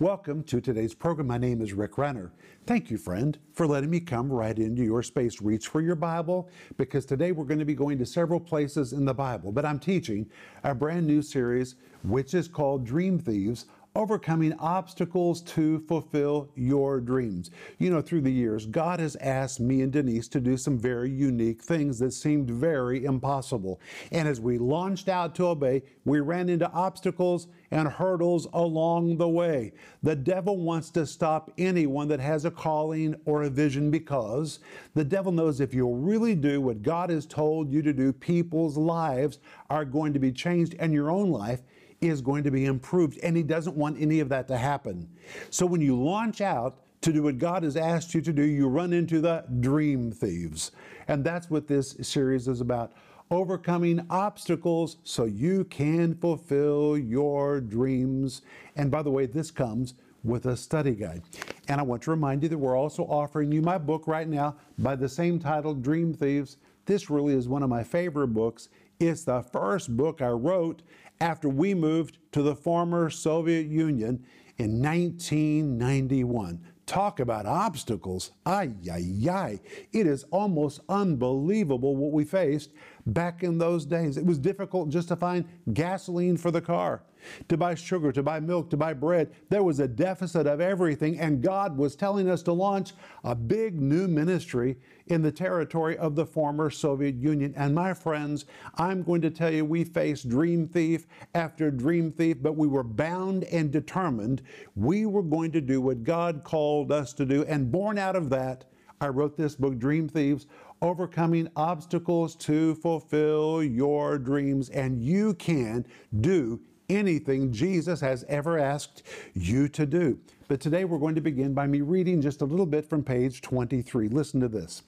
Welcome to today's program. My name is Rick Renner. Thank you, friend, for letting me come right into your space. Reach for your Bible because today we're going to be going to several places in the Bible, but I'm teaching a brand new series which is called Dream Thieves overcoming obstacles to fulfill your dreams. You know, through the years, God has asked me and Denise to do some very unique things that seemed very impossible. And as we launched out to obey, we ran into obstacles and hurdles along the way. The devil wants to stop anyone that has a calling or a vision because the devil knows if you'll really do what God has told you to do, people's lives are going to be changed and your own life is going to be improved, and He doesn't want any of that to happen. So when you launch out to do what God has asked you to do, you run into the dream thieves. And that's what this series is about overcoming obstacles so you can fulfill your dreams. And by the way, this comes with a study guide. And I want to remind you that we're also offering you my book right now by the same title, Dream Thieves. This really is one of my favorite books. It's the first book I wrote after we moved to the former Soviet Union in 1991. Talk about obstacles. Ay, ay, ay. It is almost unbelievable what we faced back in those days. It was difficult just to find gasoline for the car, to buy sugar, to buy milk, to buy bread. There was a deficit of everything, and God was telling us to launch a big new ministry in the territory of the former Soviet Union. And my friends, I'm going to tell you, we faced dream thief after dream thief, but we were bound and determined we were going to do what God called us to do. And born out of that, I wrote this book, Dream Thieves overcoming obstacles to fulfill your dreams. And you can do anything Jesus has ever asked you to do. But today we're going to begin by me reading just a little bit from page 23. Listen to this.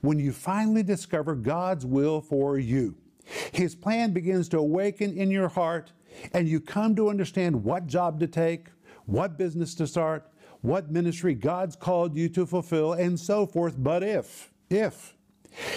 When you finally discover God's will for you, His plan begins to awaken in your heart, and you come to understand what job to take, what business to start, what ministry God's called you to fulfill, and so forth. But if, if,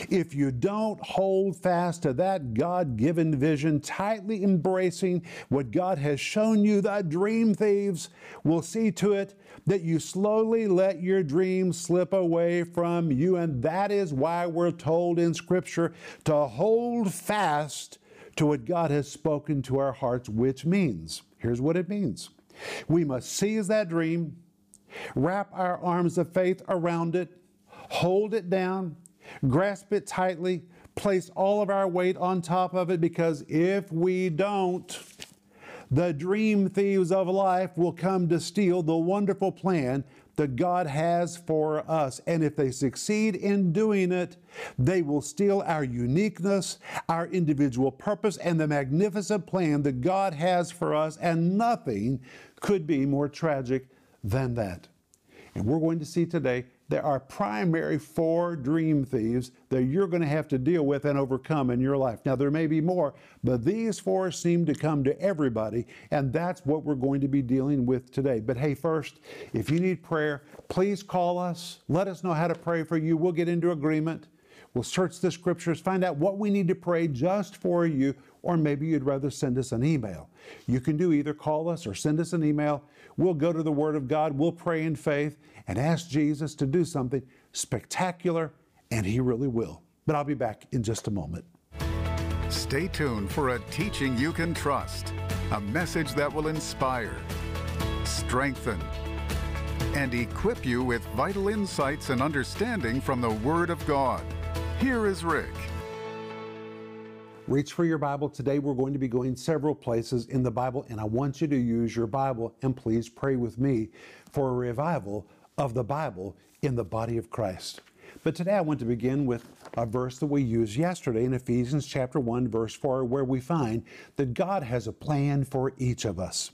if you don't hold fast to that God given vision, tightly embracing what God has shown you, the dream thieves will see to it that you slowly let your dreams slip away from you. And that is why we're told in Scripture to hold fast to what God has spoken to our hearts, which means here's what it means we must seize that dream, wrap our arms of faith around it, hold it down grasp it tightly, place all of our weight on top of it, because if we don't, the dream thieves of life will come to steal the wonderful plan that God has for us. And if they succeed in doing it, they will steal our uniqueness, our individual purpose, and the magnificent plan that God has for us. And nothing could be more tragic than that. And we're going to see today there are primary four dream thieves that you're going to have to deal with and overcome in your life. Now, there may be more, but these four seem to come to everybody, and that's what we're going to be dealing with today. But hey, first, if you need prayer, please call us. Let us know how to pray for you. We'll get into agreement. We'll search the scriptures, find out what we need to pray just for you, or maybe you'd rather send us an email. You can do either call us or send us an email. We'll go to the Word of God, we'll pray in faith, and ask Jesus to do something spectacular, and He really will. But I'll be back in just a moment. Stay tuned for a teaching you can trust, a message that will inspire, strengthen, and equip you with vital insights and understanding from the Word of God. Here is Rick. Reach for your Bible. Today we're going to be going several places in the Bible, and I want you to use your Bible and please pray with me for a revival of the Bible in the body of Christ. But today I want to begin with a verse that we used yesterday in Ephesians chapter 1 verse 4 where we find that God has a plan for each of us.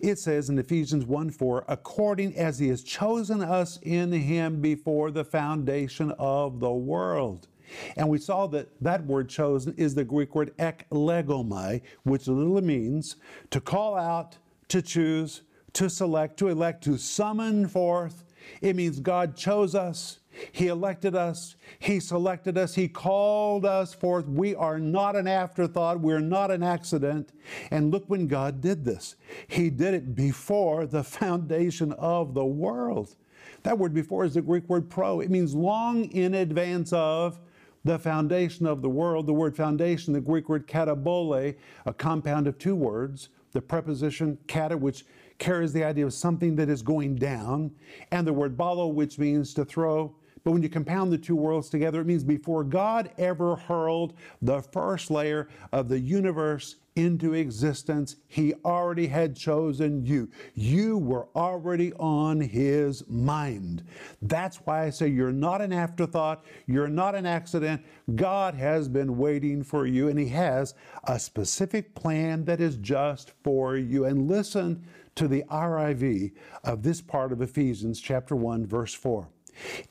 It says in Ephesians 1 4, according as he has chosen us in him before the foundation of the world. And we saw that that word chosen is the Greek word eklegomai, which literally means to call out, to choose, to select, to elect, to summon forth, it means God chose us, He elected us. He selected us. He called us forth. We are not an afterthought. We're not an accident. And look when God did this. He did it before the foundation of the world. That word before is the Greek word pro. It means long in advance of the foundation of the world. The word foundation, the Greek word katabole, a compound of two words. The preposition kata, which carries the idea of something that is going down, and the word ballo, which means to throw. But when you compound the two worlds together, it means before God ever hurled the first layer of the universe into existence, He already had chosen you. You were already on His mind. That's why I say you're not an afterthought, you're not an accident. God has been waiting for you, and He has a specific plan that is just for you. And listen to the RIV of this part of Ephesians chapter 1, verse 4.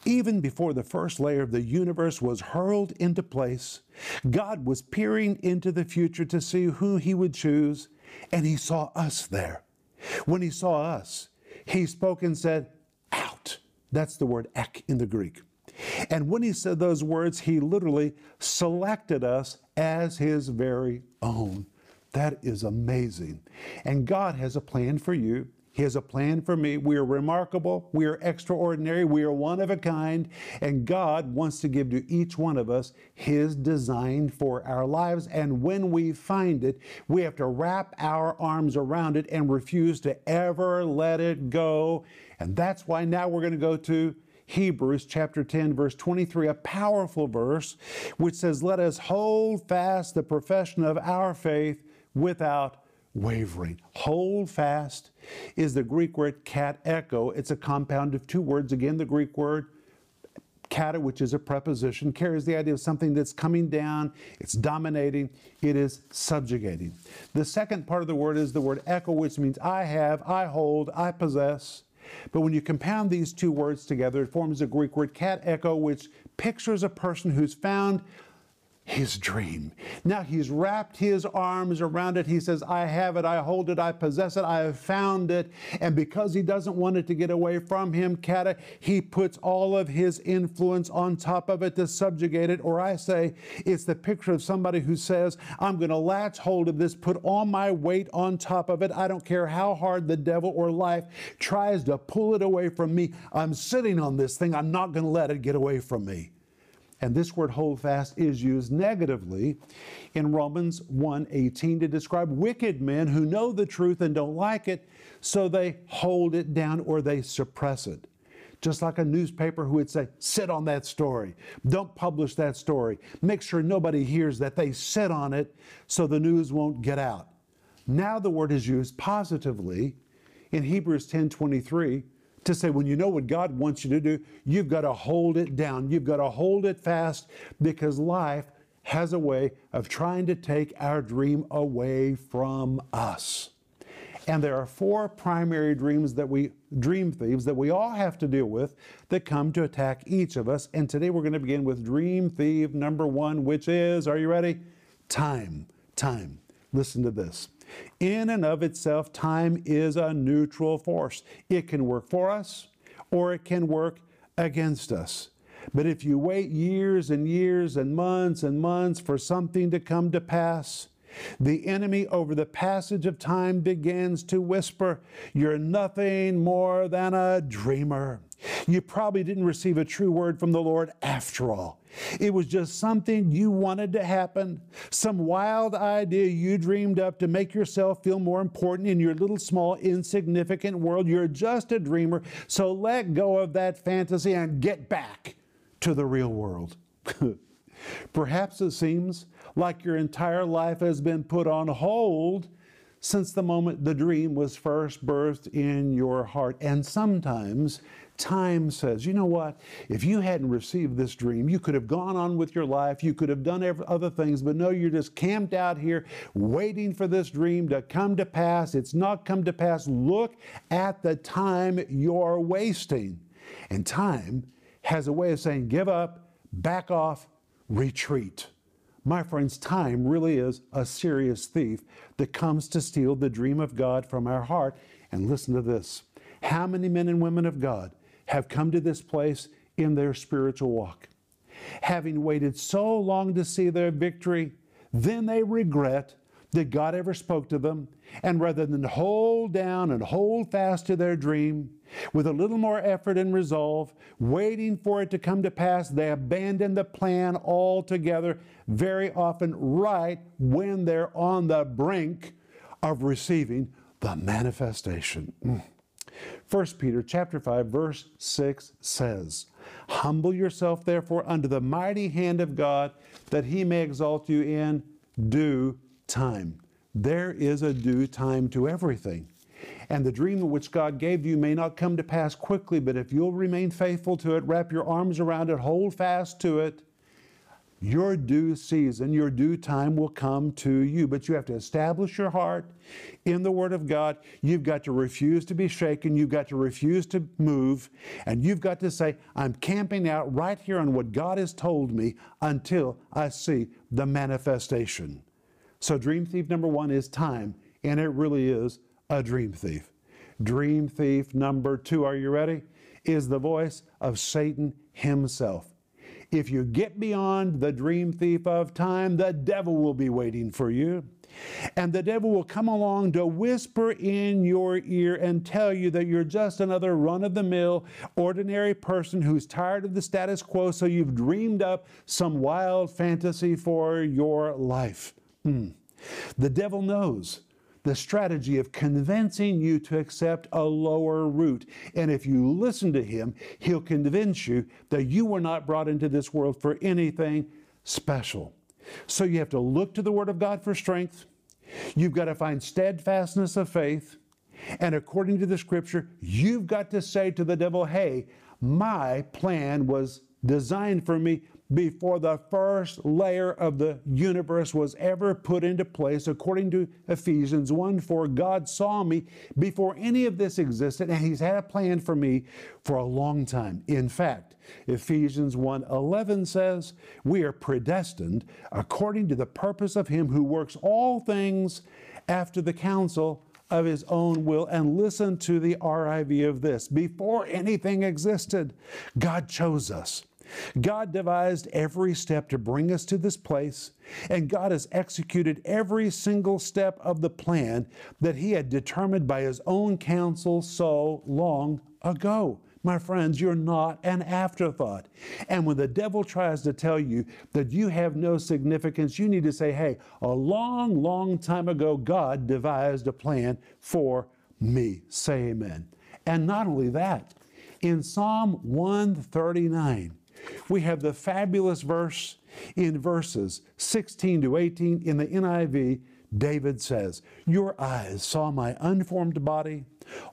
Even before the first layer of the universe was hurled into place, God was peering into the future to see who He would choose, and He saw us there. When He saw us, He spoke and said, Out. That's the word ek in the Greek. And when He said those words, He literally selected us as His very own. That is amazing. And God has a plan for you. He has a plan for me. We are remarkable. We are extraordinary. We are one of a kind. And God wants to give to each one of us His design for our lives. And when we find it, we have to wrap our arms around it and refuse to ever let it go. And that's why now we're going to go to Hebrews chapter 10, verse 23, a powerful verse which says, Let us hold fast the profession of our faith without wavering. Hold fast is the Greek word katecho. It's a compound of two words. Again, the Greek word kata, which is a preposition, carries the idea of something that's coming down, it's dominating, it is subjugating. The second part of the word is the word echo, which means I have, I hold, I possess. But when you compound these two words together, it forms a Greek word katecho, which pictures a person who's found his dream. Now he's wrapped his arms around it. He says, I have it, I hold it, I possess it, I have found it. And because he doesn't want it to get away from him, Kata, he puts all of his influence on top of it to subjugate it. Or I say, it's the picture of somebody who says, I'm going to latch hold of this, put all my weight on top of it. I don't care how hard the devil or life tries to pull it away from me. I'm sitting on this thing. I'm not going to let it get away from me. And this word hold fast is used negatively in Romans 1:18 to describe wicked men who know the truth and don't like it, so they hold it down or they suppress it. Just like a newspaper who would say, sit on that story. Don't publish that story. Make sure nobody hears that. They sit on it so the news won't get out. Now the word is used positively in Hebrews 10:23 to say when you know what God wants you to do, you've got to hold it down. You've got to hold it fast because life has a way of trying to take our dream away from us. And there are four primary dreams that we dream thieves that we all have to deal with that come to attack each of us. And today we're going to begin with dream thief number 1, which is are you ready? Time. Time. Listen to this. In and of itself, time is a neutral force. It can work for us or it can work against us. But if you wait years and years and months and months for something to come to pass, the enemy, over the passage of time, begins to whisper, You're nothing more than a dreamer. You probably didn't receive a true word from the Lord after all. It was just something you wanted to happen, some wild idea you dreamed up to make yourself feel more important in your little, small, insignificant world. You're just a dreamer, so let go of that fantasy and get back to the real world. Perhaps it seems like your entire life has been put on hold since the moment the dream was first birthed in your heart. And sometimes time says, you know what? If you hadn't received this dream, you could have gone on with your life, you could have done other things, but no, you're just camped out here waiting for this dream to come to pass. It's not come to pass. Look at the time you're wasting. And time has a way of saying, give up, back off, retreat. My friends, time really is a serious thief that comes to steal the dream of God from our heart. And listen to this how many men and women of God have come to this place in their spiritual walk. Having waited so long to see their victory, then they regret that God ever spoke to them. And rather than hold down and hold fast to their dream, with a little more effort and resolve, waiting for it to come to pass, they abandon the plan altogether, very often right when they're on the brink of receiving the manifestation. Mm. 1 mm. Peter chapter 5 verse 6 says, "Humble yourself therefore under the mighty hand of God, that he may exalt you in due time. There is a due time to everything. And the dream which God gave you may not come to pass quickly, but if you'll remain faithful to it, wrap your arms around it, hold fast to it, your due season, your due time will come to you. But you have to establish your heart in the Word of God. You've got to refuse to be shaken. You've got to refuse to move. And you've got to say, I'm camping out right here on what God has told me until I see the manifestation. So, dream thief number one is time, and it really is a dream thief. Dream thief number two, are you ready? Is the voice of Satan himself. If you get beyond the dream thief of time, the devil will be waiting for you. And the devil will come along to whisper in your ear and tell you that you're just another run of the mill, ordinary person who's tired of the status quo, so you've dreamed up some wild fantasy for your life. Mm. The devil knows the strategy of convincing you to accept a lower route. And if you listen to him, he'll convince you that you were not brought into this world for anything special. So you have to look to the Word of God for strength. You've got to find steadfastness of faith. And according to the Scripture, you've got to say to the devil, hey, my plan was designed for me before the first layer of the universe was ever put into place, according to Ephesians 1 4, God saw me before any of this existed, and He's had a plan for me for a long time. In fact, Ephesians 1 11 says, We are predestined according to the purpose of Him who works all things after the counsel of his own will. And listen to the RIV of this. Before anything existed, God chose us. God devised every step to bring us to this place, and God has executed every single step of the plan that He had determined by His own counsel so long ago. My friends, you're not an afterthought. And when the devil tries to tell you that you have no significance, you need to say, hey, a long, long time ago, God devised a plan for me. Say amen. And not only that, in Psalm 139, we have the fabulous verse in verses 16 to 18 in the NIV. David says, Your eyes saw my unformed body.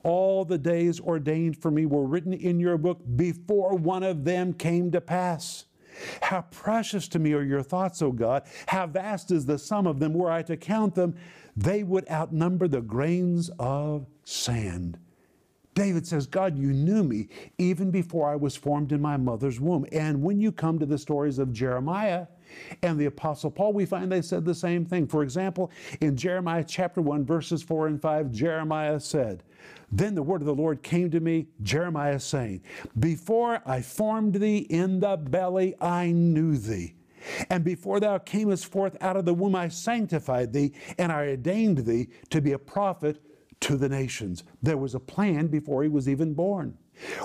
All the days ordained for me were written in your book before one of them came to pass. How precious to me are your thoughts, O God. How vast is the sum of them. Were I to count them, they would outnumber the grains of sand. David says, God, you knew me even before I was formed in my mother's womb. And when you come to the stories of Jeremiah and the Apostle Paul, we find they said the same thing. For example, in Jeremiah chapter 1, verses 4 and 5, Jeremiah said, Then the word of the Lord came to me, Jeremiah saying, Before I formed thee in the belly, I knew thee. And before thou camest forth out of the womb, I sanctified thee, and I ordained thee to be a prophet to the nations. There was a plan before he was even born.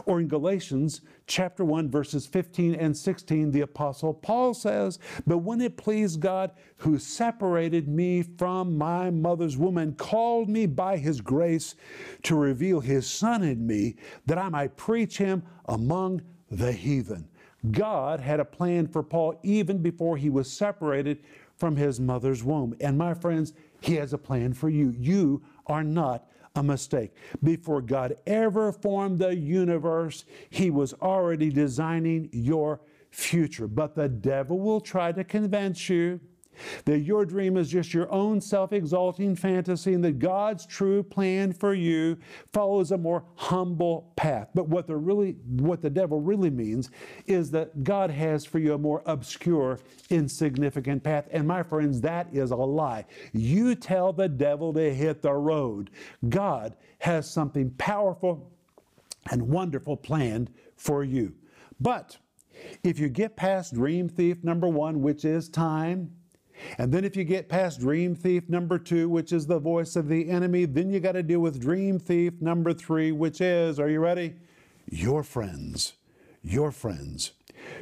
Or in Galatians chapter 1 verses 15 and 16 the apostle Paul says, "But when it pleased God who separated me from my mother's womb and called me by his grace to reveal his son in me that I might preach him among the heathen." God had a plan for Paul even before he was separated from his mother's womb. And my friends, he has a plan for you. You are not a mistake. Before God ever formed the universe, He was already designing your future. But the devil will try to convince you that your dream is just your own self exalting fantasy and that God's true plan for you follows a more humble path. But what the, really, what the devil really means is that God has for you a more obscure, insignificant path. And my friends, that is a lie. You tell the devil to hit the road. God has something powerful and wonderful planned for you. But if you get past dream thief number one, which is time, and then if you get past dream thief number two, which is the voice of the enemy, then you got to deal with dream thief number three, which is, are you ready? Your friends. Your friends.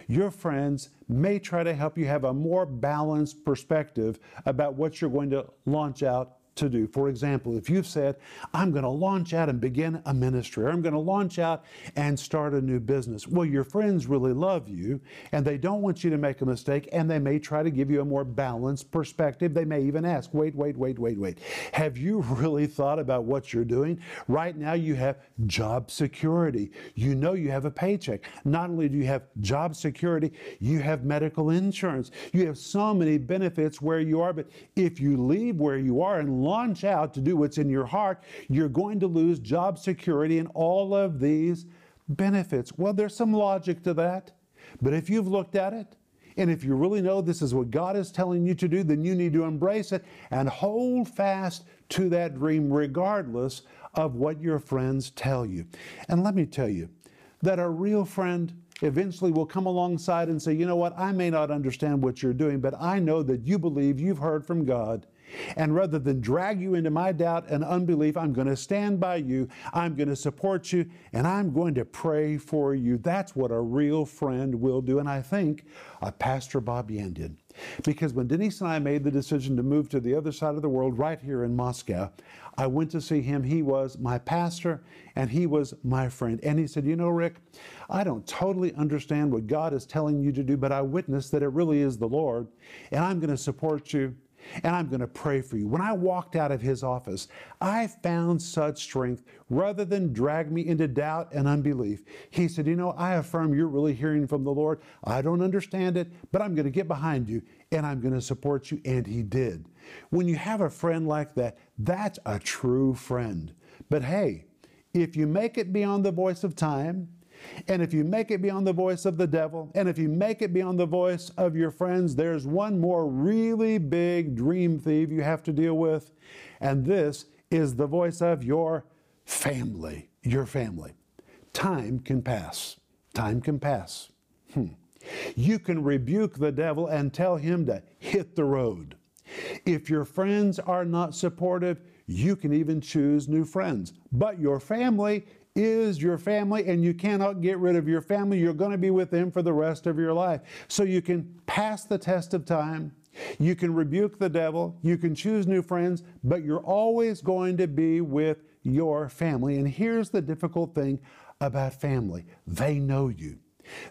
Your friends may try to help you have a more balanced perspective about what you're going to launch out to do. For example, if you've said, I'm going to launch out and begin a ministry, or I'm going to launch out and start a new business, well, your friends really love you and they don't want you to make a mistake and they may try to give you a more balanced perspective. They may even ask, wait, wait, wait, wait, wait. Have you really thought about what you're doing? Right now, you have job security. You know you have a paycheck. Not only do you have job security, you have medical insurance. You have so many benefits where you are, but if you leave where you are and launch out to do what's in your heart, you're going to lose job security and all of these benefits. Well, there's some logic to that. But if you've looked at it, and if you really know this is what God is telling you to do, then you need to embrace it and hold fast to that dream regardless of what your friends tell you. And let me tell you that a real friend eventually will come alongside and say, you know what, I may not understand what you're doing, but I know that you believe you've heard from God and rather than drag you into my doubt and unbelief, I'm going to stand by you, I'm going to support you, and I'm going to pray for you. That's what a real friend will do. And I think Pastor Bob Yandian did. Because when Denise and I made the decision to move to the other side of the world, right here in Moscow, I went to see him. He was my pastor and he was my friend. And he said, You know, Rick, I don't totally understand what God is telling you to do, but I witness that it really is the Lord, and I'm going to support you and I'm going to pray for you. When I walked out of his office, I found such strength rather than drag me into doubt and unbelief. He said, You know, I affirm you're really hearing from the Lord. I don't understand it, but I'm going to get behind you and I'm going to support you. And he did. When you have a friend like that, that's a true friend. But hey, if you make it beyond the voice of time, and if you make it beyond the voice of the devil, and if you make it beyond the voice of your friends, there's one more really big dream thief you have to deal with, and this is the voice of your family. Your family. Time can pass. Time can pass. Hmm. You can rebuke the devil and tell him to hit the road. If your friends are not supportive, you can even choose new friends. But your family is your family, and you cannot get rid of your family. You're going to be with them for the rest of your life. So you can pass the test of time. You can rebuke the devil. You can choose new friends, but you're always going to be with your family. And here's the difficult thing about family they know you.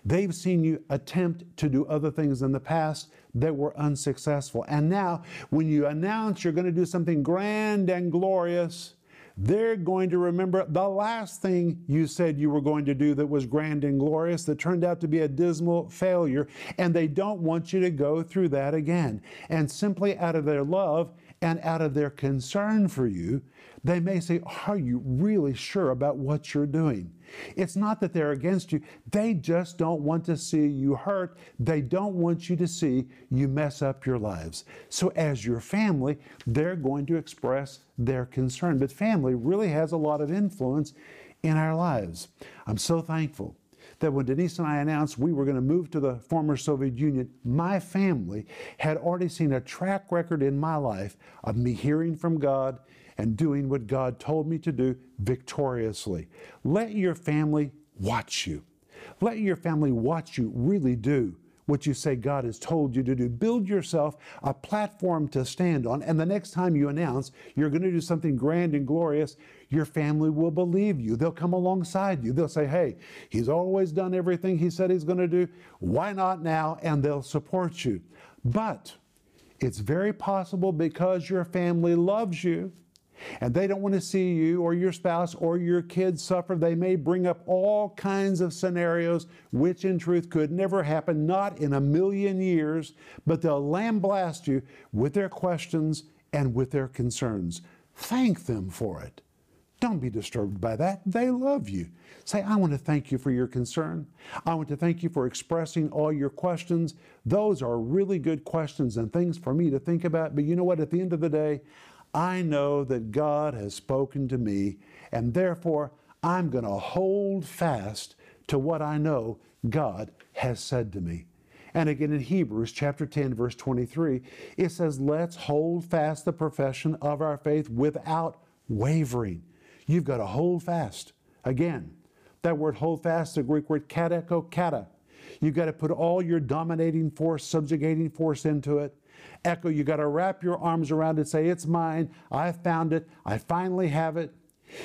They've seen you attempt to do other things in the past that were unsuccessful. And now, when you announce you're going to do something grand and glorious, they're going to remember the last thing you said you were going to do that was grand and glorious that turned out to be a dismal failure, and they don't want you to go through that again. And simply out of their love and out of their concern for you, they may say, Are you really sure about what you're doing? It's not that they're against you, they just don't want to see you hurt. They don't want you to see you mess up your lives. So, as your family, they're going to express their concern. But family really has a lot of influence in our lives. I'm so thankful that when Denise and I announced we were going to move to the former Soviet Union, my family had already seen a track record in my life of me hearing from God and doing what God told me to do victoriously. Let your family watch you. Let your family watch you really do what you say God has told you to do. Build yourself a platform to stand on, and the next time you announce you're going to do something grand and glorious, your family will believe you. They'll come alongside you. They'll say, Hey, he's always done everything he said he's going to do. Why not now? And they'll support you. But it's very possible because your family loves you and they don't want to see you or your spouse or your kids suffer, they may bring up all kinds of scenarios which in truth could never happen, not in a million years, but they'll lambaste you with their questions and with their concerns. Thank them for it. Don't be disturbed by that. They love you. Say, I want to thank you for your concern. I want to thank you for expressing all your questions. Those are really good questions and things for me to think about. But you know what? At the end of the day, I know that God has spoken to me, and therefore I'm going to hold fast to what I know God has said to me. And again in Hebrews chapter 10, verse 23, it says, Let's hold fast the profession of our faith without wavering. You've got to hold fast. Again, that word hold fast, the Greek word katecho kata. You've got to put all your dominating force, subjugating force into it. Echo, you got to wrap your arms around it, say, It's mine. I found it. I finally have it.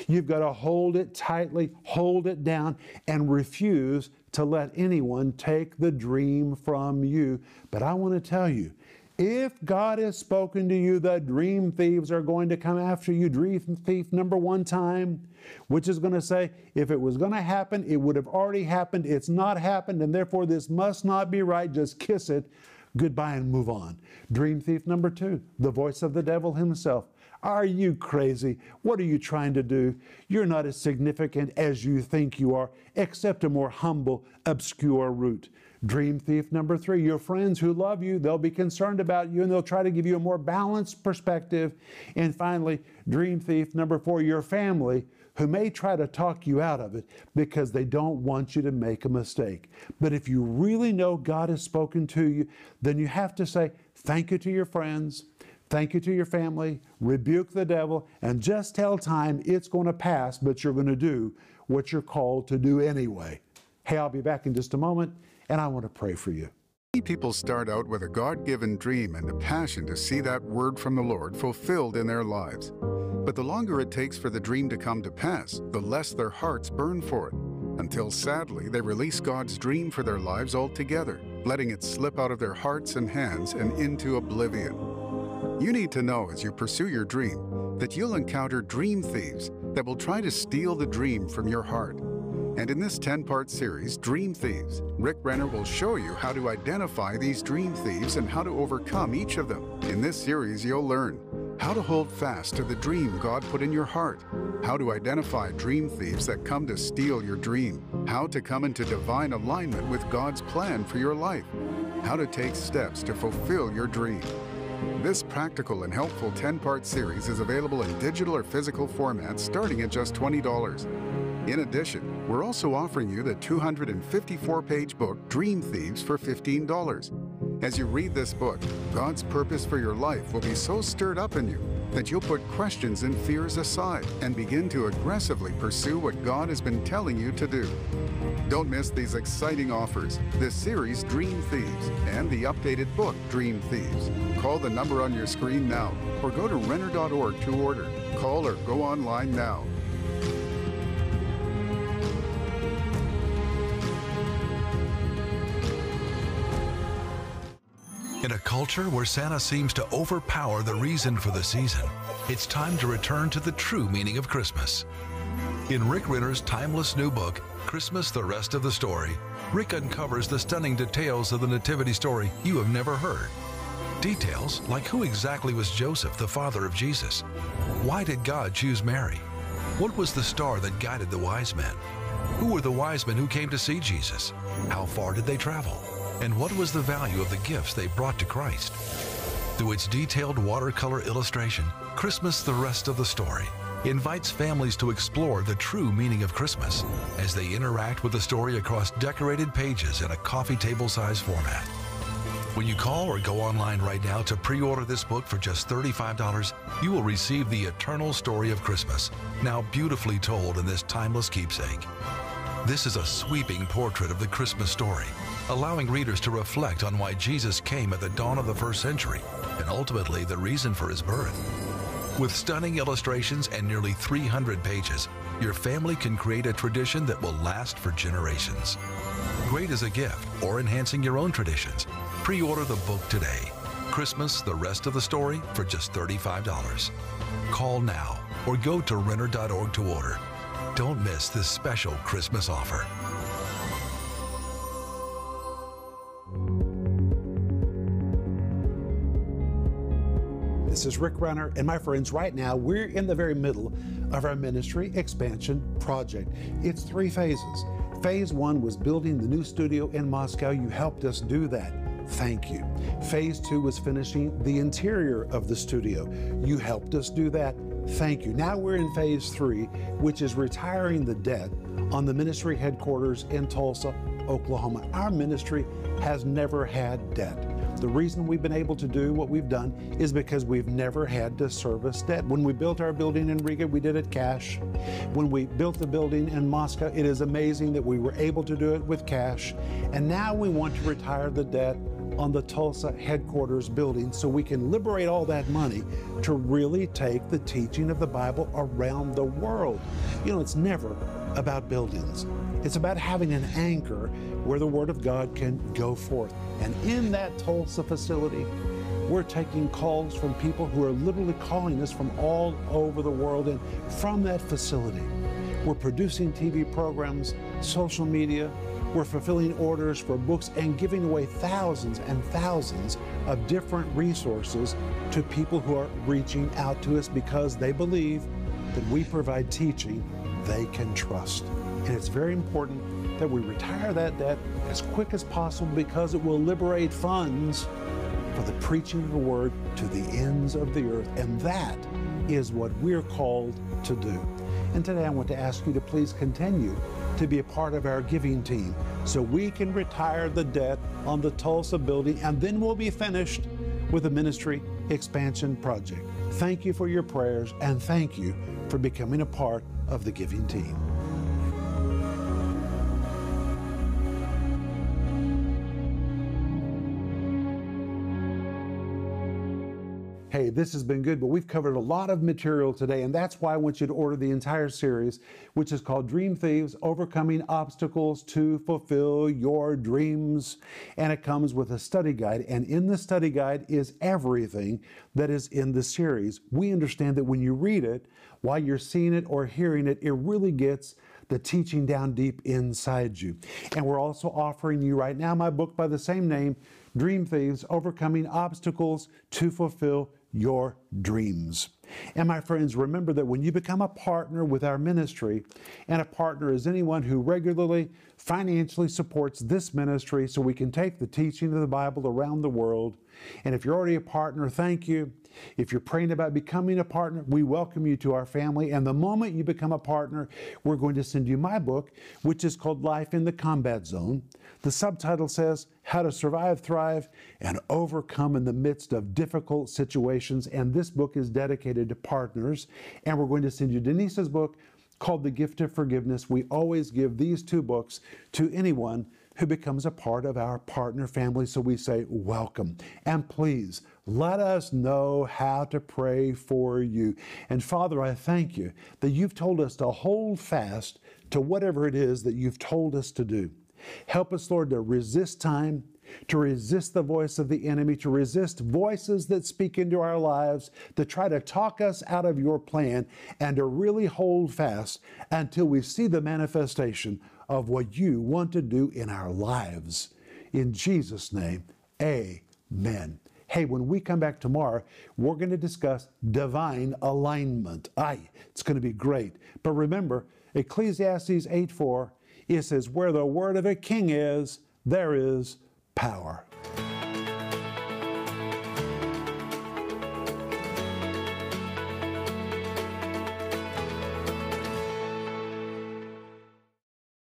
You've got to hold it tightly, hold it down, and refuse to let anyone take the dream from you. But I want to tell you, if God has spoken to you the dream thieves are going to come after you, dream thief number one time, which is going to say, if it was going to happen, it would have already happened. It's not happened, and therefore this must not be right. Just kiss it. Goodbye and move on. Dream thief number two, the voice of the devil himself. Are you crazy? What are you trying to do? You're not as significant as you think you are, except a more humble, obscure route. Dream thief number three, your friends who love you, they'll be concerned about you and they'll try to give you a more balanced perspective. And finally, dream thief number four, your family who may try to talk you out of it because they don't want you to make a mistake. But if you really know God has spoken to you, then you have to say thank you to your friends, Thank you to your family, rebuke the devil, and just tell time it's going to pass, but you're going to do what you're called to do anyway. Hey, I'll be back in just a moment, and I want to pray for you. Many people start out with a God given dream and a passion to see that word from the Lord fulfilled in their lives. But the longer it takes for the dream to come to pass, the less their hearts burn for it, until sadly they release God's dream for their lives altogether, letting it slip out of their hearts and hands and into oblivion. You need to know as you pursue your dream that you'll encounter dream thieves that will try to steal the dream from your heart. And in this 10 part series, Dream Thieves, Rick Renner will show you how to identify these dream thieves and how to overcome each of them. In this series, you'll learn how to hold fast to the dream God put in your heart, how to identify dream thieves that come to steal your dream, how to come into divine alignment with God's plan for your life, how to take steps to fulfill your dream. This practical and helpful 10 part series is available in digital or physical formats starting at just $20. In addition, we're also offering you the 254 page book Dream Thieves for $15. As you read this book, God's purpose for your life will be so stirred up in you that you'll put questions and fears aside and begin to aggressively pursue what God has been telling you to do. Don't miss these exciting offers, this series Dream Thieves, and the updated book Dream Thieves. Call the number on your screen now or go to Renner.org to order. Call or go online now. In a culture where Santa seems to overpower the reason for the season, it's time to return to the true meaning of Christmas. In Rick Renner's timeless new book, Christmas The Rest of the Story, Rick uncovers the stunning details of the Nativity story you have never heard. Details like who exactly was Joseph, the father of Jesus? Why did God choose Mary? What was the star that guided the wise men? Who were the wise men who came to see Jesus? How far did they travel? And what was the value of the gifts they brought to Christ? Through its detailed watercolor illustration, Christmas the Rest of the Story invites families to explore the true meaning of Christmas as they interact with the story across decorated pages in a coffee table size format. When you call or go online right now to pre order this book for just $35, you will receive the eternal story of Christmas, now beautifully told in this timeless keepsake. This is a sweeping portrait of the Christmas story allowing readers to reflect on why Jesus came at the dawn of the first century and ultimately the reason for his birth. With stunning illustrations and nearly 300 pages, your family can create a tradition that will last for generations. Great as a gift or enhancing your own traditions, pre order the book today. Christmas, the rest of the story for just $35. Call now or go to Renner.org to order. Don't miss this special Christmas offer. Is Rick Renner, and my friends, right now we're in the very middle of our ministry expansion project. It's three phases. Phase one was building the new studio in Moscow. You helped us do that. Thank you. Phase two was finishing the interior of the studio. You helped us do that. Thank you. Now we're in phase three, which is retiring the debt on the ministry headquarters in Tulsa, Oklahoma. Our ministry has never had debt. The reason we've been able to do what we've done is because we've never had to service debt. When we built our building in Riga, we did it cash. When we built the building in Moscow, it is amazing that we were able to do it with cash. And now we want to retire the debt on the Tulsa headquarters building so we can liberate all that money to really take the teaching of the Bible around the world. You know, it's never about buildings. It's about having an anchor where the Word of God can go forth. And in that Tulsa facility, we're taking calls from people who are literally calling us from all over the world. And from that facility, we're producing TV programs, social media, we're fulfilling orders for books and giving away thousands and thousands of different resources to people who are reaching out to us because they believe that we provide teaching they can trust. And it's very important that we retire that debt as quick as possible because it will liberate funds for the preaching of the word to the ends of the earth. And that is what we're called to do. And today I want to ask you to please continue to be a part of our giving team so we can retire the debt on the Tulsa building and then we'll be finished with the ministry expansion project. Thank you for your prayers and thank you for becoming a part of the giving team. This has been good, but we've covered a lot of material today, and that's why I want you to order the entire series, which is called Dream Thieves Overcoming Obstacles to Fulfill Your Dreams. And it comes with a study guide, and in the study guide is everything that is in the series. We understand that when you read it, while you're seeing it or hearing it, it really gets the teaching down deep inside you. And we're also offering you right now my book by the same name, Dream Thieves Overcoming Obstacles to Fulfill your dreams. And my friends, remember that when you become a partner with our ministry, and a partner is anyone who regularly financially supports this ministry so we can take the teaching of the Bible around the world. And if you're already a partner, thank you. If you're praying about becoming a partner, we welcome you to our family. And the moment you become a partner, we're going to send you my book, which is called Life in the Combat Zone. The subtitle says, How to Survive, Thrive, and Overcome in the Midst of Difficult Situations. And this book is dedicated to partners. And we're going to send you Denise's book called The Gift of Forgiveness. We always give these two books to anyone who becomes a part of our partner family. So we say, Welcome. And please, let us know how to pray for you. And Father, I thank you that you've told us to hold fast to whatever it is that you've told us to do. Help us, Lord, to resist time, to resist the voice of the enemy, to resist voices that speak into our lives, to try to talk us out of your plan, and to really hold fast until we see the manifestation of what you want to do in our lives. In Jesus' name, amen. Hey, when we come back tomorrow, we're going to discuss divine alignment. Aye, it's going to be great. But remember, Ecclesiastes 8 4, it says, Where the word of a king is, there is power.